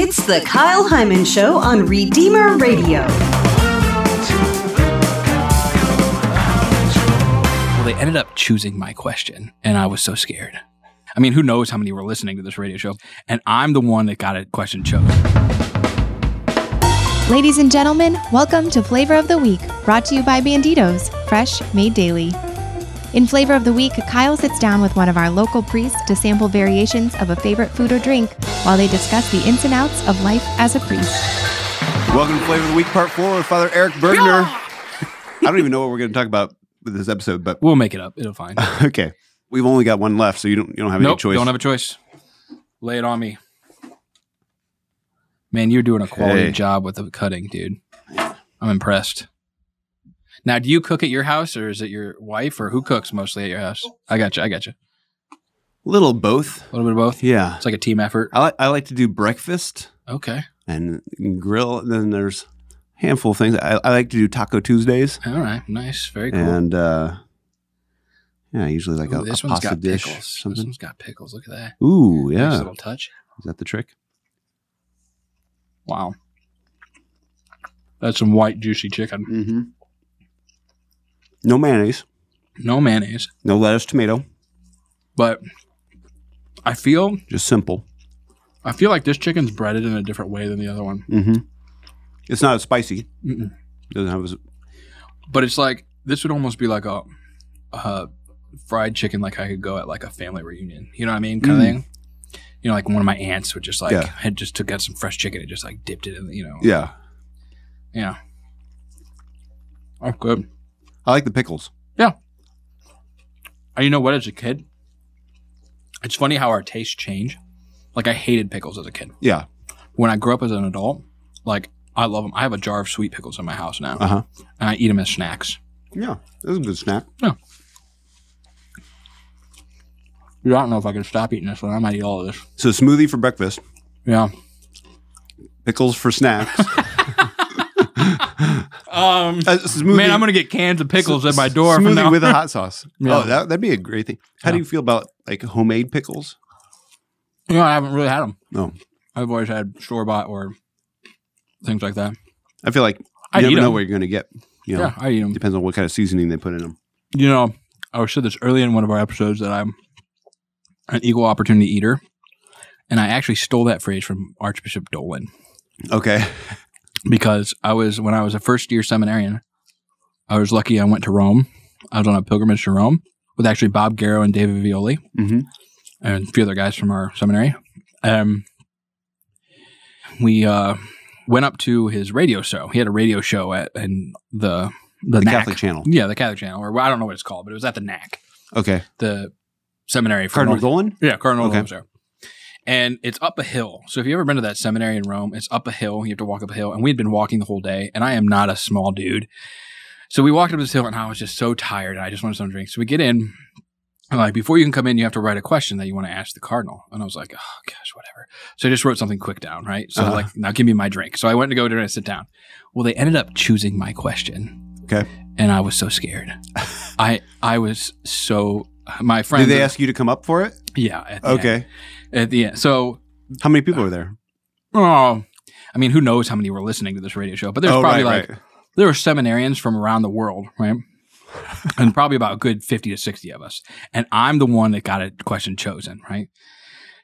It's the Kyle Heimann Show on Redeemer Radio. Well, they ended up choosing my question, and I was so scared. I mean, who knows how many were listening to this radio show? And I'm the one that got a question chosen. Ladies and gentlemen, welcome to Flavor of the Week, brought to you by Banditos, fresh, made daily. In Flavor of the Week, Kyle sits down with one of our local priests to sample variations of a favorite food or drink while they discuss the ins and outs of life as a priest. Welcome to Flavor of the Week Part 4 with Father Eric Burgener. I don't even know what we're going to talk about with this episode, but We'll make it up. It'll fine. okay. We've only got one left, so you don't you don't have any nope, choice. don't have a choice. Lay it on me. Man, you're doing a quality Okay. job with the cutting, dude. I'm impressed. Now, do you cook at your house, or is it your wife, or who cooks mostly at your house? I got you. I got you. Little both. A little bit of both. Yeah. It's like a team effort. I like I like to do breakfast Okay. and grill. And then there's a handful of things. I, I like to do Taco Tuesdays All right. Nice. Very cool. and uh yeah, usually like Ooh, a, this a one's pasta got dish. pickles. This Something. one's got pickles. Look at that. Ooh, yeah. Nice little touch. Is that the trick? Wow. That's some white juicy chicken. Mm-hmm. No mayonnaise, No mayonnaise, no lettuce, tomato, but I feel just simple. I feel like this chicken's breaded in a different way than the other one. Mm-hmm. It's not as spicy. Mm-mm. Doesn't have as But it's like this would almost be like a, a fried chicken, like I could go at like a family reunion. You know what I mean, kind Mm. of thing. You know, like one of my aunts would just like Yeah. had just took out some fresh chicken and just like dipped it in. You know, yeah. yeah. Oh, good. I like the pickles. Yeah. And you know what? As a kid, it's funny how our tastes change. Like I hated pickles as a kid. Yeah. When I grew up as an adult, like I love them. I have a jar of sweet pickles in my house now, Uh huh. and I eat them as snacks. Yeah. This is a good snack. Yeah. I don't know if I can stop eating this one. I might eat all of this. So smoothie for breakfast, Yeah. pickles for snacks. Um. Man, I'm gonna get cans of pickles at my door Smoothie from now. with a hot sauce. Yeah. Oh, that, that'd be a great thing. How do you feel about like homemade pickles? you know, I haven't really had them. No, I've always had store bought or things like that. I feel like you I never know 'em. where you're going to get. You know, Yeah, I eat them. depends on what kind of seasoning they put in them. You know, I said this early in one of our episodes that I'm an equal opportunity eater, and I actually stole that phrase from Archbishop Dolan Okay. because I was when I was a first year seminarian, I was lucky I went to Rome. I was on a pilgrimage to Rome with actually Bob Garrow and David Violi Mm-hmm. and a few other guys from our seminary. Um, we uh, went up to his radio show. He had a radio show at and the the, The. Catholic channel. Yeah, the Catholic channel, or I don't know what it's called, but it was at the NAC, Okay. the seminary for Cardinal North- Dolan? Yeah, Cardinal Okay. there. And it's up a hill. So if you've ever been to that seminary in Rome, it's up a hill. You have to walk up a hill. And we had been walking the whole day, and I am not a small dude. So we walked up this hill, and I was just so tired. And I just wanted some drinks. So we get in. And like, before you can come in, you have to write a question that you want to ask the cardinal. And I was like, oh, gosh, whatever. So I just wrote something quick down, right? So Uh-huh. like, now give me my drink. So I went to go there and sit down. Well, they ended up choosing my question. Okay. And I was so scared. I I was so my friend. Did they ask you to come up for it? Yeah. Okay. end. At the end. So How many people were there? Oh, I mean, who knows how many were listening to this radio show? But there's oh, probably right, like right. there were seminarians from around the world, right? and probably about a good fifty to sixty of us. And I'm the one that got a question chosen, right?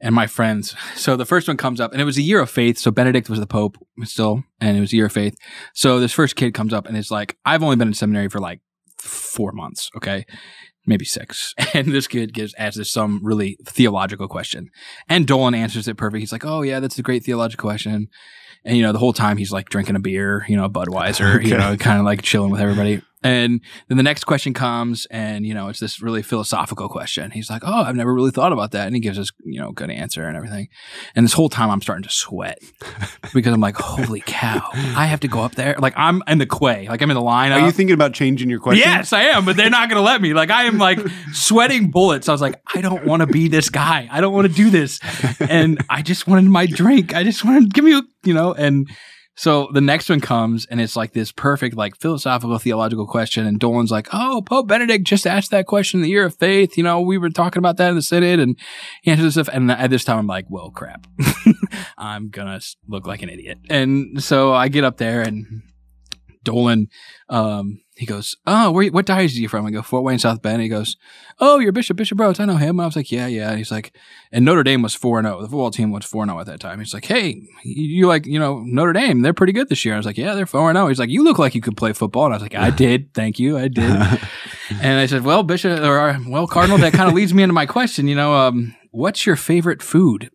And my friends. So the first one comes up, and it was a year of faith. So Benedict was the Pope still, and it was a year of faith. So this first kid comes up, and it's like, I've only been in seminary for like four months, okay? Maybe six. And this kid gives asks this some really theological question. And Dolan answers it perfect. He's like, Oh yeah, that's a great theological question. And you know, the whole time he's like drinking a beer, you know, a Budweiser, you know, kind of like chilling with everybody. And then the next question comes, and you know, it's this really philosophical question. He's like, "Oh, I've never really thought about that," and he gives us, you know, good answer and everything. And this whole time, I'm starting to sweat because I'm like, "Holy cow! I have to go up there." Like I'm in the quay, like I'm in the line. Are you thinking about changing your question? Yes, I am, but they're not going to let me. Like I am like sweating bullets. I was like, I don't want to be this guy. I don't want to do this. And I just wanted my drink. I just wanted give me, a, you know, and So the next one comes and it's like this perfect, like philosophical, theological question. And Dolan's like, Oh, Pope Benedict just asked that question in the year of faith. You know, we were talking about that in the Synod and he answers stuff. And at this time, I'm like, Well, crap. I'm going to look like an idiot. And so I get up there and Dolan, um, he goes, Oh, where, what diocese are you from? I go, Fort Wayne, South Bend. he goes, Oh, you're Bishop, Bishop Rhoades. I know him. I was like, Yeah, yeah. And he's like, and Notre Dame was 4 0. The football team was 4 0 at that time. He's like, Hey, you, like, you know, Notre Dame, they're pretty good this year. I was like, Yeah, they're 4 0. He's like, You look like you could play football. And I was like, I did. Thank you. I did. and I said, Well, Bishop, or well, Cardinal, that kind of leads me into my question. You know, um, what's your favorite food?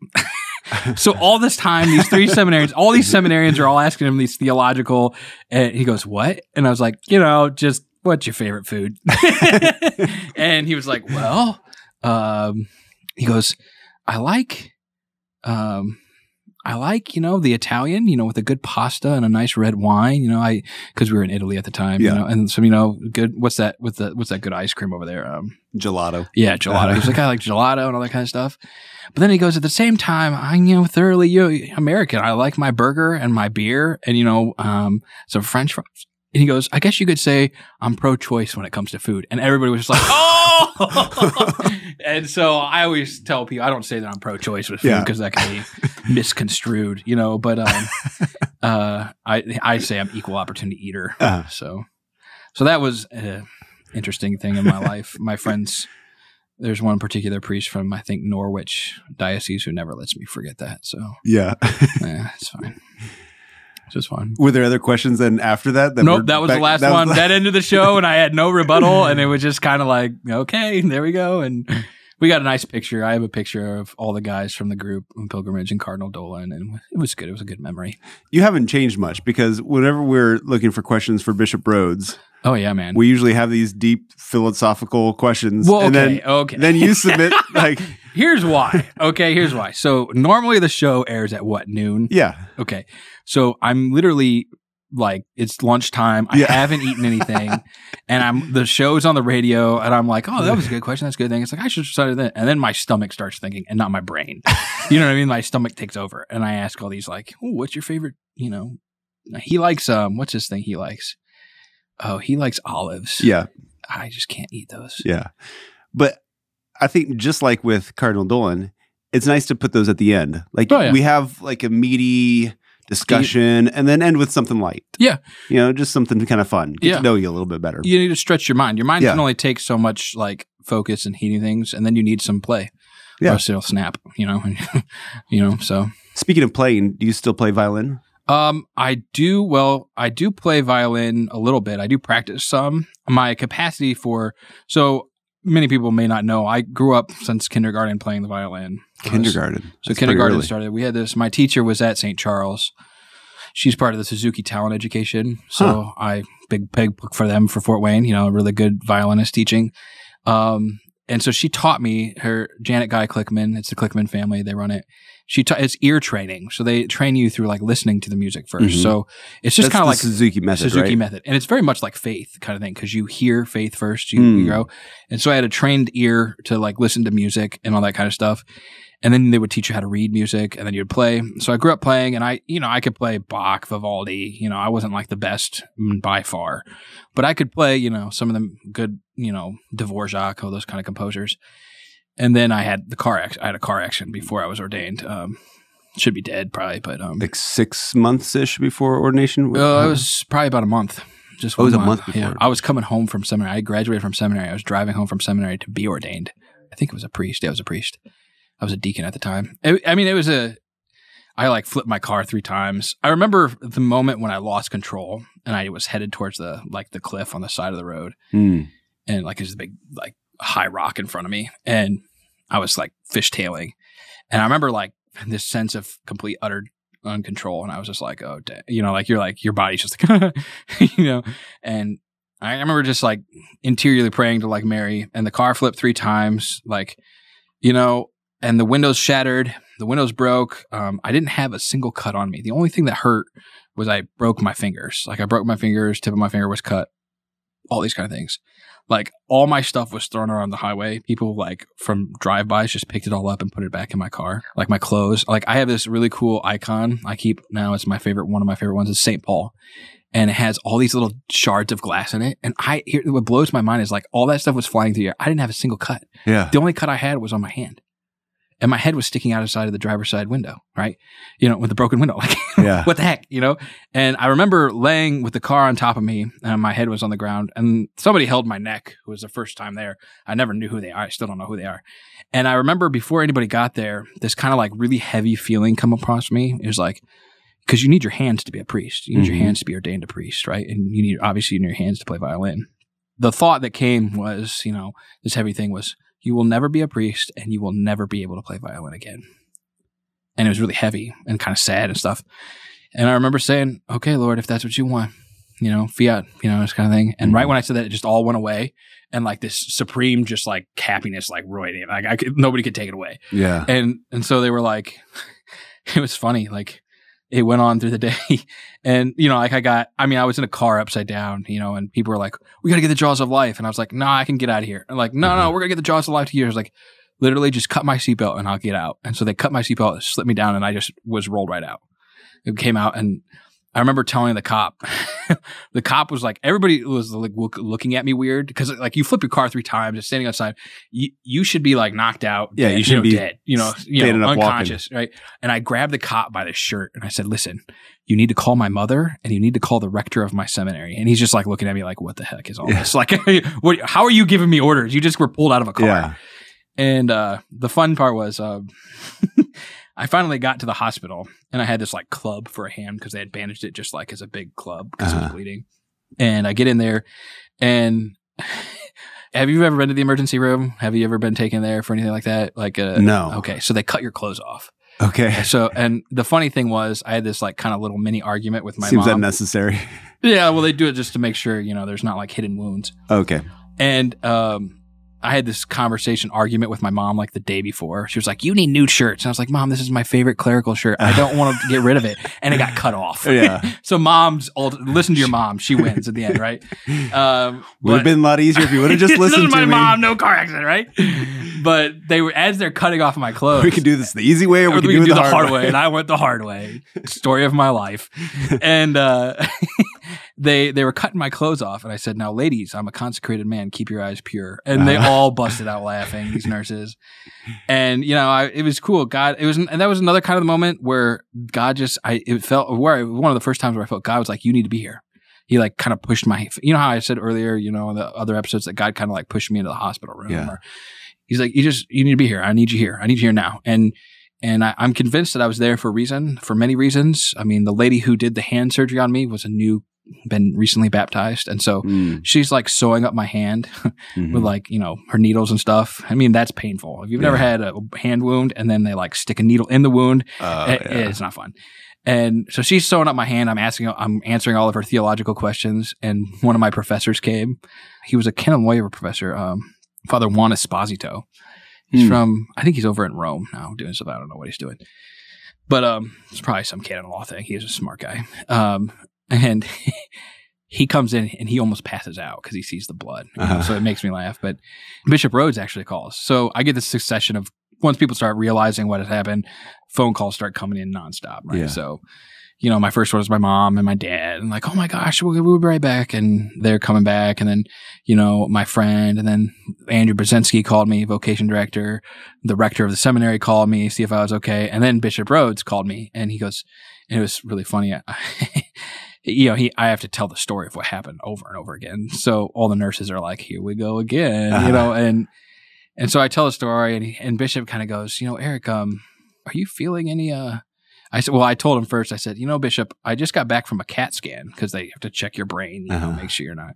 So all this time, these three seminarians, all these seminarians are all asking him these theological, and he goes, "What?" And I was like, "You know, just what's your favorite food?" and he was like, "Well," um, he goes, "I like, um, I like, you know, the Italian, you know, with a good pasta and a nice red wine, you know, I, cause we were in Italy at the time, Yeah. you know, and some, you know, good, what's that, with the, what's that good ice cream over there? Um, Gelato. yeah, gelato. He's like, I like gelato and all that kind of stuff. But then he goes, at the same time, I'm, you know, thoroughly you know, American. I like my burger and my beer and, you know, um, some French fries. And he goes, I guess you could say I'm pro choice when it comes to food. And everybody was just like, oh! and so I always tell people, I don't say that I'm pro choice with food Yeah. because that can be misconstrued, you know, but, um, uh, I, I say I'm equal opportunity eater. Uh-huh. So, so that was an interesting thing in my life. My friends, there's one particular priest from I think Norwich diocese who never lets me forget that. So Yeah. yeah, it's fine. It's just fine. Were there other questions then after that? that nope, that was back- the last that one. the- that ended the show, and I had no rebuttal, and it was just kind of like, okay, there we go, and we got a nice picture. I have a picture of all the guys from the group on pilgrimage and Cardinal Dolan, and it was good. It was a good memory. you haven't changed much because whenever we're looking for questions for Bishop Rhoades, Oh yeah, man. we usually have these deep philosophical questions. well, and okay, then okay. then you submit like here's why. Okay, here's why. So normally the show airs at what noon? yeah. Okay. So I'm literally like it's lunchtime. I Yeah. haven't eaten anything, and I'm the show's on the radio, and I'm like, oh, that was a good question. That's a good thing. It's like I should start that, and then my stomach starts thinking, and not my brain. you know what I mean? My stomach takes over, and I ask all these like, oh, what's your favorite? You know, he likes um, what's his thing? He likes. Oh, he likes olives. Yeah. I just can't eat those. Yeah. But I think just like with Cardinal Dolan, it's nice to put those at the end. Like Oh, yeah. we have like a meaty discussion and then end with something light. Yeah. You know, just something kind of fun. Get Yeah. to know you a little bit better. You need to stretch your mind. Your mind Yeah. can only take so much like focus and heating things, and then you need some play. Yeah. Or it'll snap. You know. you know. So. Speaking of playing, do you still play violin? Um, I do. Well, I do play violin a little bit. I do practice some. My capacity for so many people may not know. I grew up since kindergarten playing the violin. Kindergarten. So That's kindergarten started. We had this. My teacher was at St. Charles. She's part of the Suzuki Talent Education. So I big big book for them for Fort Wayne. You know, a really good violinist teaching. Um, and so she taught me her Janet Guy Clickman. It's the Clickman family. They run it. She ta- it's ear training. So they train you through like listening to the music 1st Mhm. So it's just kind of like Suzuki method, Suzuki right? method. And it's very much like faith kind of thing because you hear faith first, you, Hmm. you go. And so I had a trained ear to like listen to music and all that kind of stuff. And then they would teach you how to read music and then you'd play. So I grew up playing and I, you know, I could play Bach, Vivaldi. You know, I wasn't like the best mm, by far, but I could play, you know, some of the good, you know, Dvorak, all those kind of composers. And then I had the car, ac- I had a car accident before I was ordained. Um, should be dead probably, but, um, Like six months ish before ordination? uh, it was probably about a month. Just Oh, it was one a month before. Yeah. I was coming home from seminary. I graduated from seminary. I was driving home from seminary to be ordained. I think it was a priest. Yeah, it was a priest. I was a deacon at the time. It- I mean, it was a. I like flipped my car three times. I remember the moment when I lost control and I was headed towards the like the cliff on the side of the road, Hmm. and like there's a big like high rock in front of me, and I was like fishtailing, and I remember like this sense of complete utter uncontrol, and I was just like, oh, you know, like you're like your body's just like, you know, and I remember just like interiorly praying to like Mary, and the car flipped three times, like, you know, and the windows shattered, the windows broke. Um, I didn't have a single cut on me. The only thing that hurt was I broke my fingers. Like I broke my fingers, tip of my finger was cut. all these kind of things. Like all my stuff was thrown around the highway. People like from drive-bys just picked it all up and put it back in my car. Like my clothes. Like I have this really cool icon I keep now. It's my favorite. One of my favorite ones is St. Paul. And it has all these little shards of glass in it. And I, here, what blows my mind is like all that stuff was flying through the air. I didn't have a single cut. Yeah. The only cut I had was on my hand. And my head was sticking out of the side of the driver's side window, right? You know, with the broken window. Like, Yeah. what the heck, you know? And I remember laying with the car on top of me and my head was on the ground and somebody held my neck who was the first time there. I never knew who they are. I still don't know who they are. And I remember before anybody got there, this kind of like really heavy feeling come across me. It was like, because you need your hands to be a priest. You need Mhm. your hands to be ordained a priest, right? And you need, obviously, you need your hands to play violin. The thought that came was, you know, this heavy thing was, you will never be a priest and you will never be able to play violin again. And it was really heavy and kind of sad and stuff. And I remember saying, okay, Lord, if that's what you want, you know, fiat, you know, this kind of thing. And right mm-hmm. when I said that, it just all went away. And like this supreme, just like happiness, like roided. Like I could, nobody could take it away Yeah. and and so they were like it was funny like it went on through the day. And you know like i got i mean i was in a car upside down you know and people were like we gotta get the jaws of life. And i was like no i can get out of here. And like no no mm-hmm. we're gonna get the jaws of life to you I was like literally just cut my seatbelt and i'll get out. And so they cut my seatbelt slipped me down and i just was rolled right out. It came out and I remember telling the cop, the cop was like, everybody was like look, looking at me weird because like you flip your car three times, it's standing outside. You, you should be like knocked out. Yeah, dead, you should know, be dead, you know, you know, up walking. unconscious, right? And I grabbed the cop by the shirt and I said, listen, you need to call my mother and you need to call the rector of my seminary. And he's just like looking at me like, what the heck is all Yeah. this? Like, what, how are you giving me orders? You just were pulled out of a car. Yeah. And uh, the fun part was uh, I finally got to the hospital and I had this like club for a hand because they had bandaged it just like as a big club because it was Uh-huh. bleeding. And I get in there and have you ever been to the emergency room? Have you ever been taken there for anything like that? Like uh, No. Okay, so they cut your clothes off. Okay. So and the funny thing was I had this like kind of little mini argument with my Seems mom. unnecessary. yeah, well they do it just to make sure you know there's not like hidden wounds. Okay. And um, I had this conversation argument with my mom like the day before. She was like, "You need new shirts," and I was like, "Mom, this is my favorite clerical shirt. I don't want to get rid of it." And it got cut off. Yeah. so mom's ult- listen to your mom. She wins at the end, right? Um, Would have been a lot easier if you would have just listened to my me. mom. No car accident, right? But they were as they're cutting off my clothes. We could do this the easy way, or we Or could we do, could it the hard, way. and I went the hard way. Story of my life. And uh, they they were cutting my clothes off, and I said, "Now, ladies, I'm a consecrated man. Keep your eyes pure." And they Uh-huh. all busted out laughing. These nurses, and you know, I, it was cool. God, it was, and that was another kind of the moment where God just, I it felt where I, one of the first times where I felt God was like, "You need to be here." He like kind of pushed my, you know how I said earlier, you know, in the other episodes that God kind of like pushed me into the hospital room. Yeah. Or, he's like, you just, you need to be here. I need you here. I need you here now. And and I, I'm convinced that I was there for a reason, for many reasons. I mean, the lady who did the hand surgery on me was a new, been recently baptized, and so Mm, she's like sewing up my hand mhm. with like you know her needles and stuff. I mean, that's painful. If you've never had a hand wound and then they like stick a needle in the wound, Oh, it- yeah. it's not fun. And so she's sewing up my hand. I'm asking, I'm answering all of her theological questions. And one of my professors came. He was a canon lawyer professor, um, Father Juan Esposito. He's Hmm. from, I think he's over in Rome now doing stuff. I don't know what he's doing. But um, it's probably some canon law thing. He's a smart guy. Um, and he comes in and he almost passes out because he sees the blood. Uh-huh. So it makes me laugh. But Bishop Rhoades actually calls. So I get this succession of once people start realizing what has happened, phone calls start coming in nonstop. Right. Yeah. So, you know, my first one was my mom and my dad, and like, oh my gosh, we'll, we'll be right back. And they're coming back. And then, you know, my friend, and then Andrew Budzinski called me, vocation director. The rector of the seminary called me, see if I was okay. And then Bishop Rhoades called me, and he goes, and it was really funny. you know, he, I have to tell the story of what happened over and over again. So all the nurses are like, here we go again, Uh-huh. you know, and, and so I tell the story and, he, and Bishop kind of goes, you know, Eric, um, are you feeling any, uh, I said, well, I told him first, I said, you know, Bishop, I just got back from a CAT scan because they have to check your brain, you Uh-huh. make sure you're not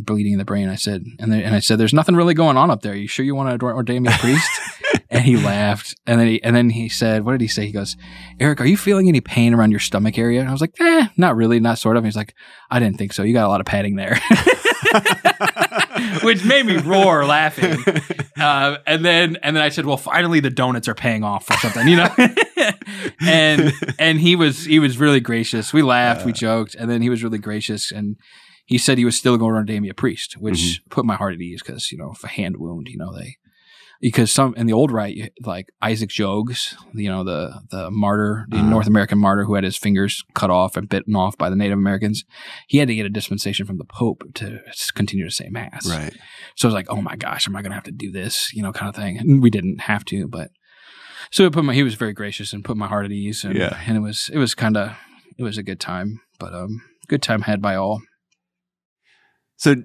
bleeding in the brain. I said, and, then, and I said, there's nothing really going on up there. You sure you want to ordain me a priest? and he laughed. And then he, and then he said, what did he say? He goes, Eric, are you feeling any pain around your stomach area? And I was like, eh, not really, not sort of. And he's like, I didn't think so. You got a lot of padding there. Which made me roar laughing. Uh, and then and then I said, "Well, finally the donuts are paying off or something," you know. and and he was he was really gracious. We laughed, we joked, and then he was really gracious. And he said he was still going to ordain me a priest, which Mm-hmm. put my heart at ease because you know, if a hand wound, you know, they because some in the old right, like Isaac Jogues, you know, the the martyr, the Uh-huh. North American martyr who had his fingers cut off and bitten off by the Native Americans, he had to get a dispensation from the Pope to continue to say mass. Right. So I was like, oh my gosh, am I going to have to do this? You know, kind of thing. And we didn't have to, but so it put my, he was very gracious and put my heart at ease. And, Yeah. and it was, it was kind of, it was a good time, but, um, good time had by all. So,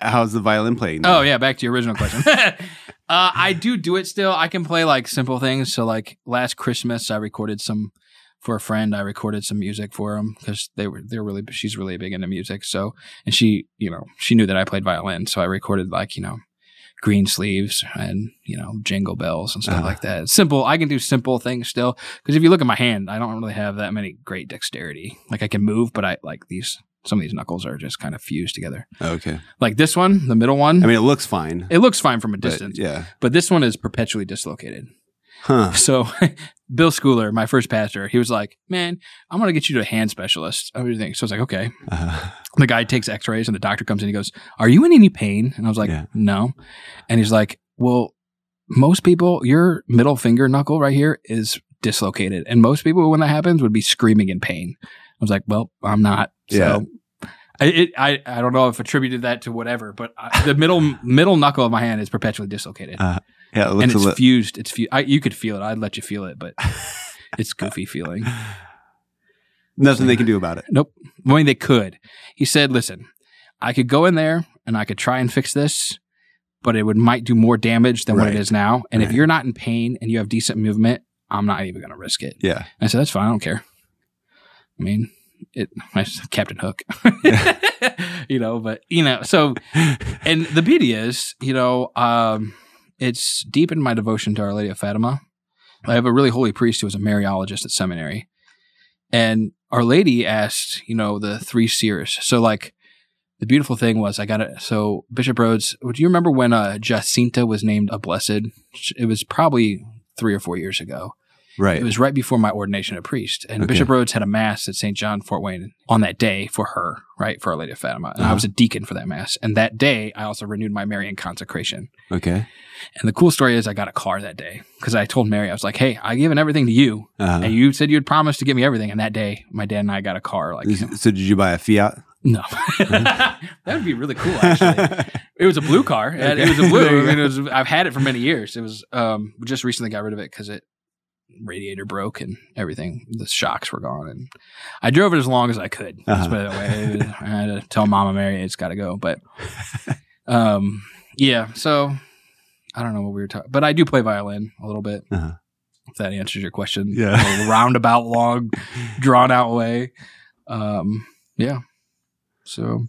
how's the violin playing? Oh yeah. Back to your original question. uh, I do do it still. I can play like simple things. So like last Christmas, I recorded some for a friend. I recorded some music for him because they were they're really she's really big into music. So and she you know she knew that I played violin, so I recorded like you know green sleeves and you know jingle bells and stuff Uh-huh. like that. Simple. I can do simple things still because if you look at my hand, I don't really have that many great dexterity. Like I can move, but I like these. Some of these knuckles are just kind of fused together. Okay. Like this one, the middle one. I mean, it looks fine. it looks fine from a distance, yeah. but this one is perpetually dislocated. Huh. So Bill Schooler, my first pastor, he was like, "Man, I'm gonna get you to a hand specialist." You think? So I was like, "Okay." Uh, The guy takes X-rays, and the doctor comes in. He goes, "Are you in any pain?" And I was like, Yeah. "No." And he's like, "Well, most people, your middle finger knuckle right here is dislocated, and most people, when that happens, would be screaming in pain." I was like, "Well, I'm not." So Yeah. I, it, I I don't know if attributed that to whatever, but I, the middle middle knuckle of my hand is perpetually dislocated, Uh, yeah. It and it's little. fused. It's fused. I, you could feel it. I'd let you feel it, but it's goofy feeling. Nothing they can do about it. Nope. I mean, they could. He said, "Listen, I could go in there and I could try and fix this, but it would might do more damage than what it is now. And if you're not in pain and you have decent movement, I'm not even going to risk it." Yeah. I said, "That's fine. I don't care." I mean, it Captain Hook, you know. But you know, so and the beauty is, you know, um, it's deepened my devotion to Our Lady of Fatima. I have a really holy priest who was a Mariologist at seminary, and Our Lady asked, you know, the three seers. So, like, the beautiful thing was, I got it. So, Bishop Rhoades, do you remember when uh, Jacinta was named a blessed? It was probably three or four years ago. Right. It was right before my ordination of priest. And Okay. Bishop Rhoades had a mass at St. John Fort Wayne on that day for her, right? For Our Lady of Fatima. And I Uh-huh. was a deacon for that mass. And that day, I also renewed my Marian consecration. okay. And the cool story is I got a car that day because I told Mary, I was like, hey, I've given everything to you. Uh, And you said you'd promised to give me everything. And that day, my dad and I got a car. Like, so did you buy a Fiat? no, that would be really cool. Actually, it was a blue car. It, it was a blue. I mean, it was, I've had it for many years. It was um, just recently got rid of it because it radiator broke and everything. The shocks were gone, and I drove it as long as I could. Uh-huh. put it that way. I had to tell Mama Mary it's got to go. But um, yeah. So I don't know what we were talking, but I do play violin a little bit. Uh-huh. If that answers your question, Yeah. a roundabout, long, drawn out way. Um, yeah. So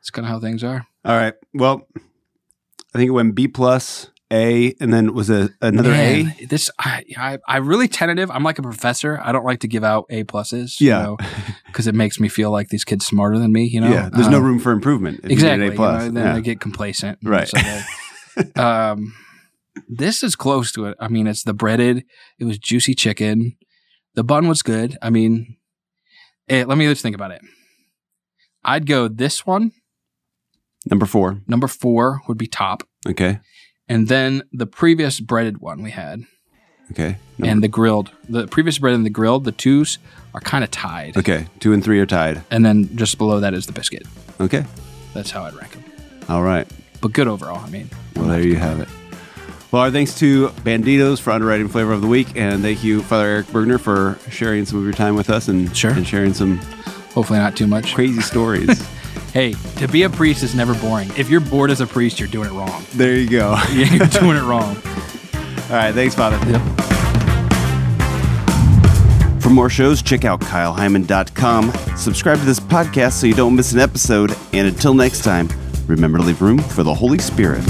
it's kind of how things are. All right. Well, I think it went B plus A, and then was a another Man, A. This I, I I really tentative. I'm like a professor. I don't like to give out A pluses. Yeah. because it makes me feel like these kids smarter than me. You know. yeah. There's no Um, room for improvement. If exactly. You get an A plus. You know, then yeah. I get complacent. Right. So they- um, this is close to it. I mean, it's the breaded. It was juicy chicken. The bun was good. I mean, eh, let me just think about it. I'd go this one. Number four. Number four would be top, Okay. And then the previous breaded one we had, Okay. And the grilled. The previous bread and the grilled, the twos are kind of tied, okay. Two and three are tied. and then just below that is the biscuit. Okay. That's how I'd rank them. All right. But good overall. I mean, Well, there you have it. Well, our thanks to Banditos for underwriting Flavor of the Week, and thank you, Father Eric Burgener, for sharing some of your time with us and, Sure. and sharing some hopefully not too much. crazy stories. Hey, to be a priest is never boring. If you're bored as a priest, you're doing it wrong. there you go. You're doing it wrong. All right. Thanks, Father. Yep. For more shows, check out kyleheimann.com. Subscribe to this podcast so you don't miss an episode. And until next time, remember to leave room for the Holy Spirit.